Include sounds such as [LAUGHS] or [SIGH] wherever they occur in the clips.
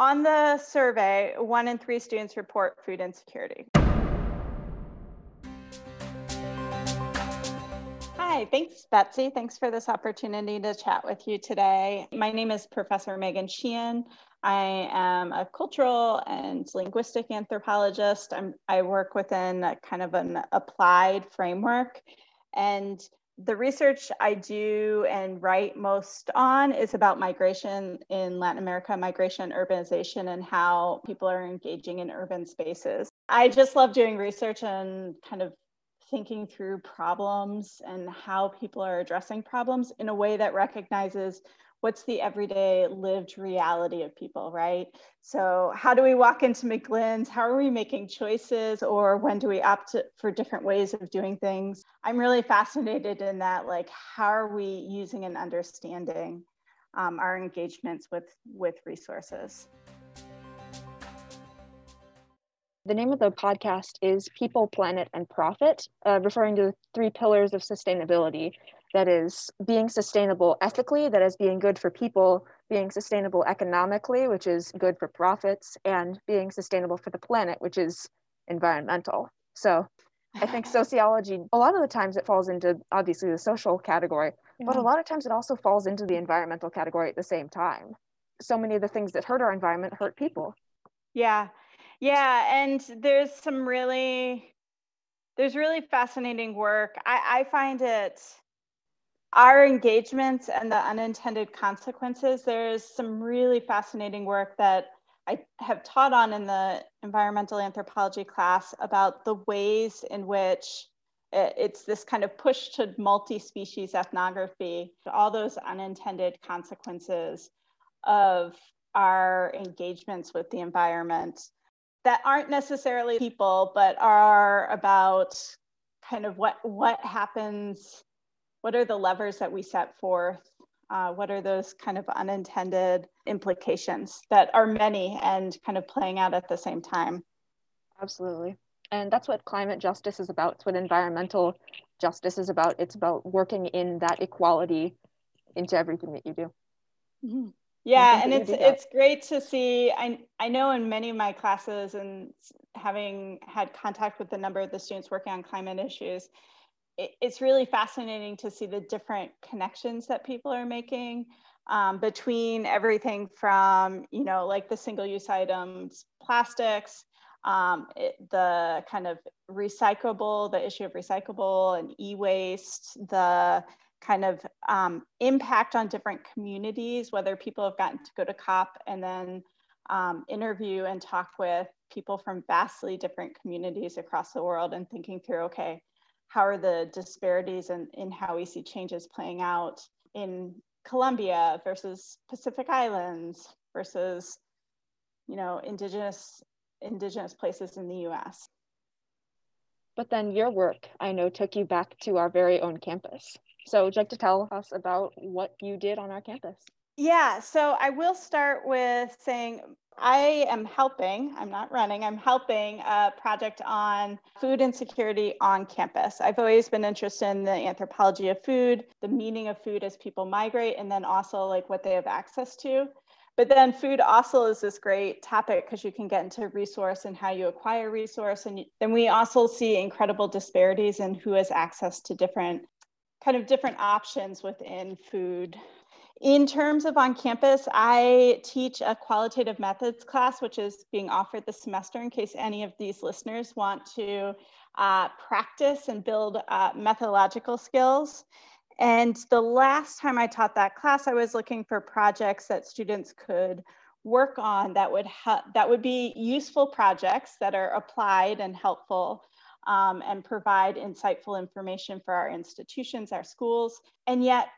On the survey, one in three students report food insecurity. Hi, thanks, Betsy. Thanks for this opportunity to chat with you today. My name is Professor Megan Sheehan. I am a cultural and linguistic anthropologist. I'm, I work within kind of an applied framework. And the research I do and write most on is about migration in Latin America, migration, urbanization, and how people are engaging in urban spaces. I just love doing research and kind of thinking through problems and how people are addressing problems in a way that recognizes what's the everyday lived reality of people, right? So, how do we walk into McGlynn's? How are we making choices? Or when do we opt for different ways of doing things? I'm really fascinated in that, like, how are we using and understanding um, our engagements with, with resources? The name of the podcast is People, Planet, and Profit, uh, referring to the three pillars of sustainability that is being sustainable ethically, that is being good for people, being sustainable economically, which is good for profits, and being sustainable for the planet, which is environmental. So I think [LAUGHS] sociology, a lot of the times it falls into obviously the social category, yeah. but a mm-hmm. lot of times it also falls into the environmental category at the same time. So many of the things that hurt our environment hurt people. Yeah. Yeah. And there's some really, there's really fascinating work. I, I find it our engagements and the unintended consequences, there's some really fascinating work that I have taught on in the environmental anthropology class about the ways in which it's this kind of push to multi-species ethnography, all those unintended consequences of our engagements with the environment that aren't necessarily people, but are about kind of what what happens what are the levers that we set forth? Uh, what are those kind of unintended implications that are many and kind of playing out at the same time? Absolutely. And that's what climate justice is about. It's what environmental justice is about. It's about working in that equality into everything that you do. Mm-hmm. Yeah, and it's it's great to see. I I know in many of my classes and having had contact with a number of the students working on climate issues, it's really fascinating to see the different connections that people are making um, between everything from, you know, like the single use items, plastics, um, it, the kind of recyclable, the issue of recyclable and e waste, the kind of um, impact on different communities, whether people have gotten to go to COP and then um, interview and talk with people from vastly different communities across the world and thinking through, okay, how are the disparities in, in how we see changes playing out in Colombia versus Pacific Islands versus, you know, indigenous indigenous places in the US. But then your work, I know, took you back to our very own campus. So would you like to tell us about what you did on our campus? Yeah, so I will start with saying I am helping, I'm not running, I'm helping a project on food insecurity on campus. I've always been interested in the anthropology of food, the meaning of food as people migrate, and then also like what they have access to. But then food also is this great topic because you can get into resource and how you acquire resource. And then we also see incredible disparities in who has access to different kind of different options within food in terms of on campus, I teach a qualitative methods class, which is being offered this semester in case any of these listeners want to uh, practice and build uh, methodological skills. And the last time I taught that class, I was looking for projects that students could work on that would that would be useful projects that are applied and helpful um, and provide insightful information for our institutions, our schools, and yet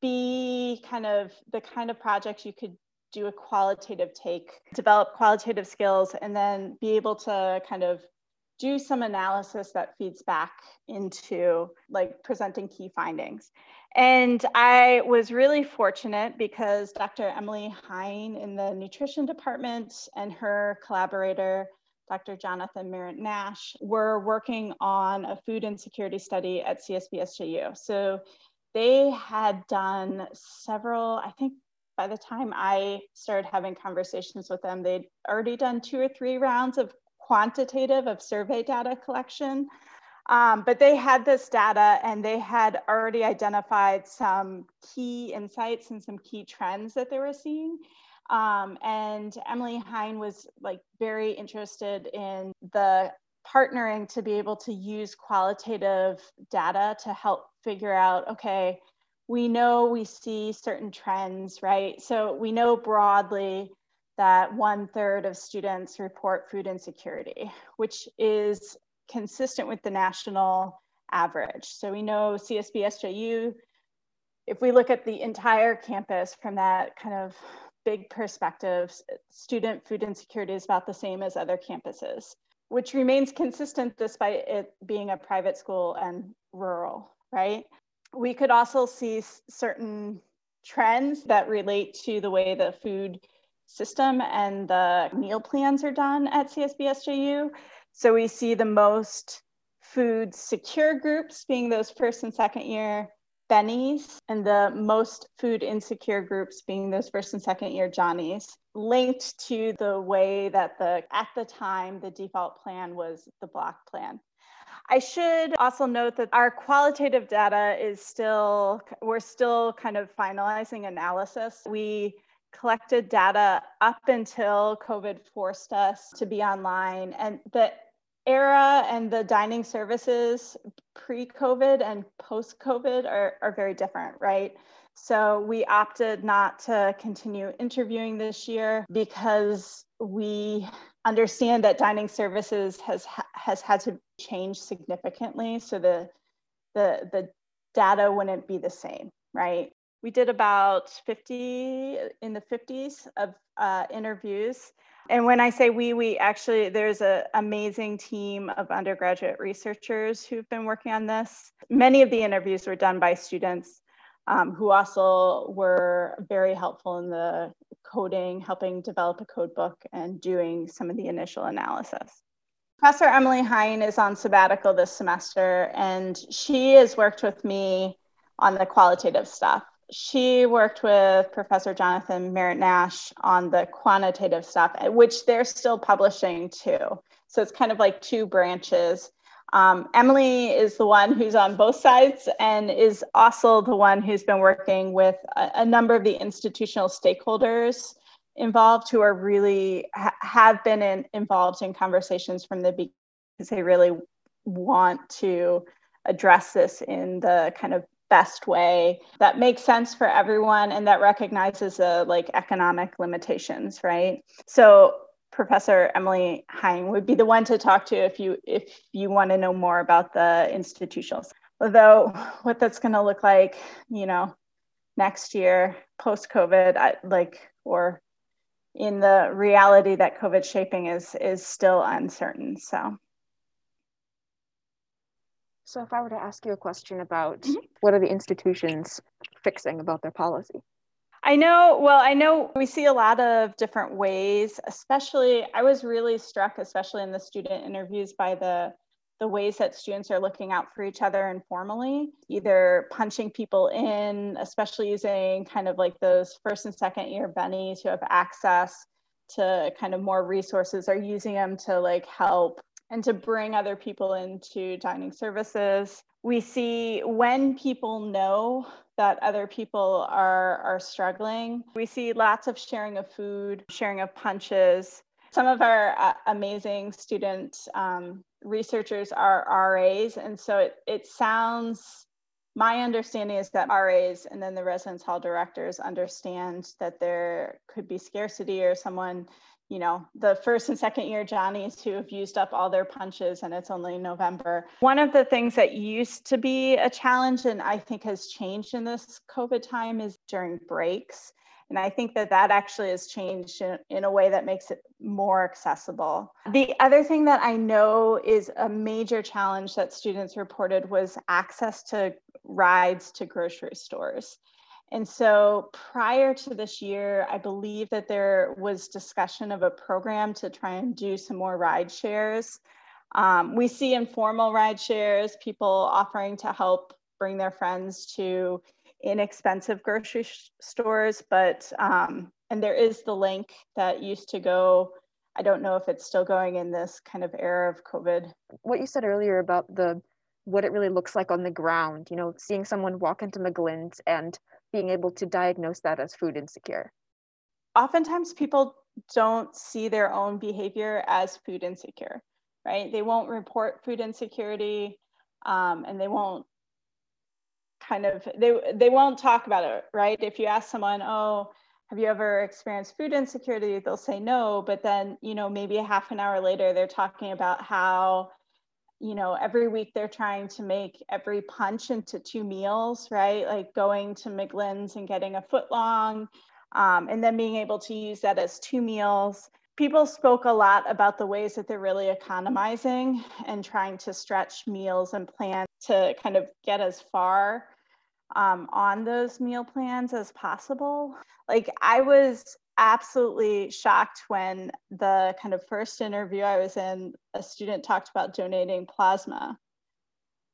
be kind of the kind of projects you could do a qualitative take, develop qualitative skills, and then be able to kind of do some analysis that feeds back into like presenting key findings. And I was really fortunate because Dr. Emily Hine in the nutrition department and her collaborator, Dr. Jonathan Merritt Nash, were working on a food insecurity study at CSBSJU. So they had done several, I think by the time I started having conversations with them, they'd already done two or three rounds of quantitative of survey data collection. Um, but they had this data and they had already identified some key insights and some key trends that they were seeing. Um, and Emily Hein was like very interested in the partnering to be able to use qualitative data to help figure out okay we know we see certain trends right? So we know broadly that one third of students report food insecurity which is consistent with the national average. So we know csb sju if we look at the entire campus from that kind of big perspective student food insecurity is about the same as other campuses which remains consistent despite it being a private school and rural, right? We could also see certain trends that relate to the way the food system and the meal plans are done at CSBSJU. So we see the most food secure groups being those first and second year Bennies and the most food insecure groups being those first and second year Johnnies, linked to the way that the at the time the default plan was the block plan. I should also note that our qualitative data is still, we're still kind of finalizing analysis. We collected data up until COVID forced us to be online, and the era and the dining services pre-COVID and post-COVID are, are very different, right? So we opted not to continue interviewing this year because we understand that dining services has has had to change significantly. So the the the data wouldn't be the same, right? We did about 50 in the 50s of uh, interviews and when I say we, we actually, there's an amazing team of undergraduate researchers who've been working on this. Many of the interviews were done by students um, who also were very helpful in the coding, helping develop a code book and doing some of the initial analysis. Professor Emily Hein is on sabbatical this semester, and she has worked with me on the qualitative stuff she worked with Professor Jonathan Merritt Nash on the quantitative stuff, which they're still publishing too. So it's kind of like two branches. Um, Emily is the one who's on both sides and is also the one who's been working with a, a number of the institutional stakeholders involved who are really ha- have been in, involved in conversations from the beginning because they really want to address this in the kind of best way that makes sense for everyone and that recognizes the like economic limitations right? So professor emily hein would be the one to talk to if you if you want to know more about the institutionals although what that's going to look like you know next year post covid like or in the reality that covid shaping is is still uncertain so so if I were to ask you a question about mm-hmm. what are the institutions fixing about their policy? I know, well, I know we see a lot of different ways, especially I was really struck, especially in the student interviews, by the the ways that students are looking out for each other informally, either punching people in, especially using kind of like those first and second year bennies who have access to kind of more resources, are using them to like help and to bring other people into dining services. We see when people know that other people are, are struggling, we see lots of sharing of food, sharing of punches. Some of our uh, amazing student um, researchers are RAs, and so it, it sounds my understanding is that RAs and then the residence hall directors understand that there could be scarcity or someone you know, the first and second year Johnnies who have used up all their punches and it's only November. One of the things that used to be a challenge and I think has changed in this COVID time is during breaks. And I think that that actually has changed in, in, a way that makes it more accessible. The other thing that I know is a major challenge that students reported was access to rides to grocery stores. And so prior to this year, I believe that there was discussion of a program to try and do some more ride shares. Um, we see informal ride shares, people offering to help bring their friends to inexpensive grocery stores, but um, and there is the link that used to go. I don't know if it's still going in this kind of era of COVID. What you said earlier about the what it really looks like on the ground, you know, seeing someone walk into McGlynn's and being able to diagnose that as food insecure. Oftentimes, people don't see their own behavior as food insecure, right? They won't report food insecurity um, and they won't kind of they they won't talk about it right if you ask someone oh have you ever experienced food insecurity they'll say no but then you know maybe a half an hour later they're talking about how you know every week they're trying to make every punch into two meals right like going to mcglynn's and getting a foot long um, and then being able to use that as two meals people spoke a lot about the ways that they're really economizing and trying to stretch meals and plan to kind of get as far um, on those meal plans as possible. Like I was absolutely shocked when the kind of first interview I was in, a student talked about donating plasma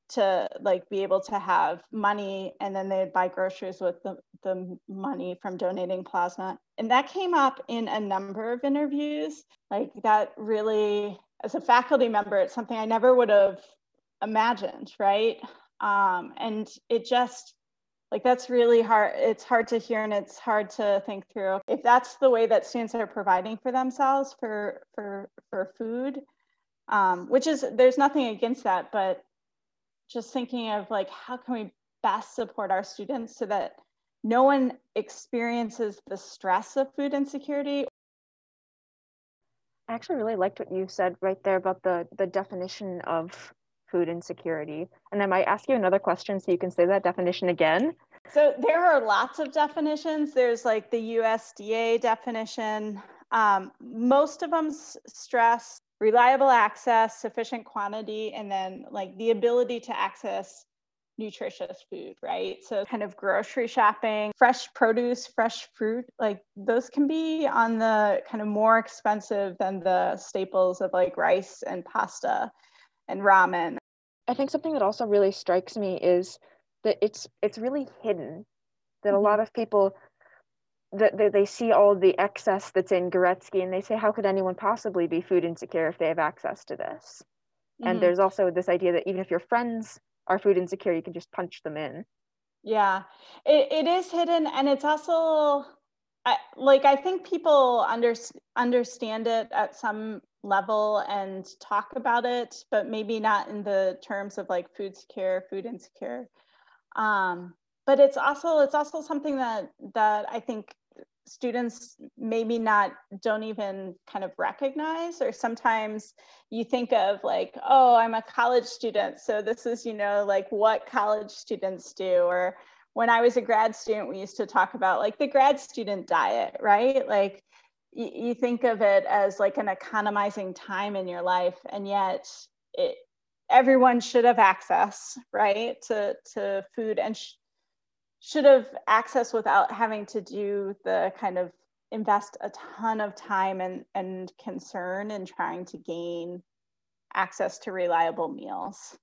to like be able to have money and then they'd buy groceries with the, the money from donating plasma. And that came up in a number of interviews. Like that really as a faculty member it's something i never would have imagined right? Um, and it just like that's really hard it's hard to hear and it's hard to think through. If that's the way that students are providing for themselves for for for food um, which is there's nothing against that but just thinking of like how can we best support our students so that no one experiences the stress of food insecurity? I actually really liked what you said right there about the the definition of food insecurity. And i might ask you another question so you can say that definition again. So there are lots of definitions. There's like the usda definition. Um, most of them stress reliable access, sufficient quantity, and then like the ability to access nutritious food, right? So, kind of grocery shopping, fresh produce, fresh fruit, like those can be on the kind of more expensive than the staples of like rice and pasta and ramen. I think something that also really strikes me is that it's it's really hidden that a mm-hmm. lot of people that they, they see all the excess that's in Gorecki and they say, how could anyone possibly be food insecure if they have access to this? Mm-hmm. And there's also this idea that even if your friends are food insecure, you can just punch them in. Yeah, it, it is hidden. And it's also I, like, I think people under, understand it at some level and talk about it, but maybe not in the terms of like food secure, food insecure. Um, but it's also it's also something that that I think students maybe not don't even kind of recognize or sometimes you think of like oh i'm a college student so this is you know like what college students do or when i was a grad student we used to talk about like the grad student diet right like you think of it as like an economizing time in your life and yet it, everyone should have access right to to food and sh- should have access without having to do the kind of invest a ton of time and, and concern in trying to gain access to reliable meals.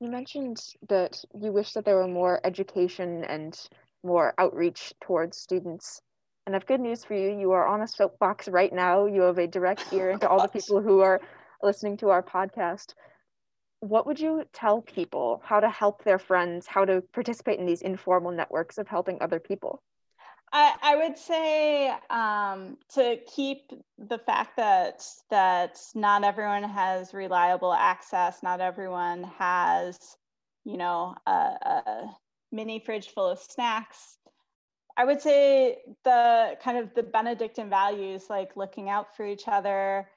You mentioned that you wish that there were more education and more outreach towards students. And I have good news for you. You are on a soapbox right now. You have a direct [LAUGHS] ear into all the people who are listening to our podcast what would you tell people how to help their friends, how to participate in these informal networks of helping other people? I, I would say um, to keep the fact that that not everyone has reliable access, not everyone has, you know, a, a mini fridge full of snacks. I would say the kind of the Benedictine values, like looking out for each other,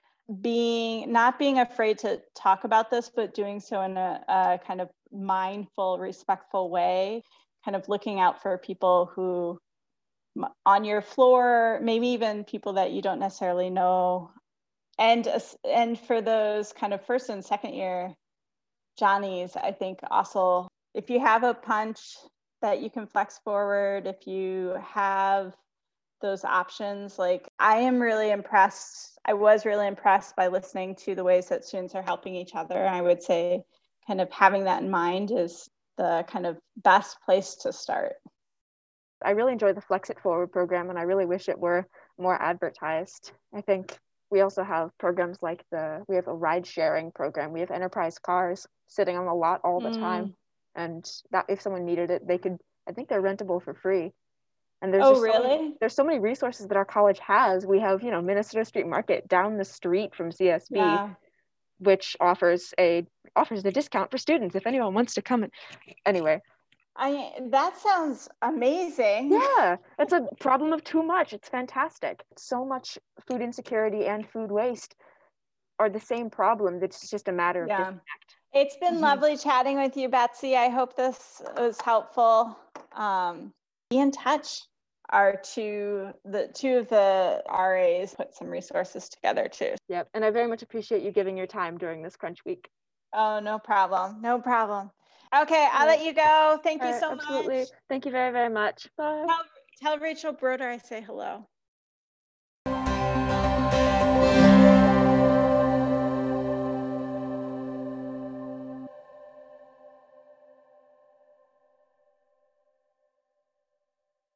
being not being afraid to talk about this but doing so in a, a, kind of mindful respectful way kind of looking out for people who on your floor maybe even people that you don't necessarily know. And and for those kind of first and second year johnnies i think also if you have a punch that you can flex forward if you have those options like i am really impressed i was really impressed by listening to the ways that students are helping each other i would say kind of having that in mind is the kind of best place to start. I really enjoy the Flex It Forward program and I really wish it were more advertised. I think we also have programs like the we have a ride sharing program. We have enterprise cars sitting on the lot all the mm. time. And that if someone needed it, they could I think they're rentable for free. And there's oh, really? So many, there's so many resources that our college has. We have, you know, Minnesota Street Market down the street from CSB, yeah. which offers a offers a discount for students if anyone wants to come. And, anyway, I that sounds amazing. Yeah, it's a problem of too much. It's fantastic. So much food insecurity and food waste are the same problem. It's just a matter of yeah. disconnect. It's been mm-hmm. lovely chatting with you, Betsy. I hope this was helpful. Um, be in touch. Our two, the two of the RAs put some resources together too. Yep, and I very much appreciate you giving your time during this crunch week. Oh, no problem. No problem. Okay, I'll let you go. Thank you so absolutely. much. Thank you very, very much. Bye. Tell, tell Rachel Broder I say hello.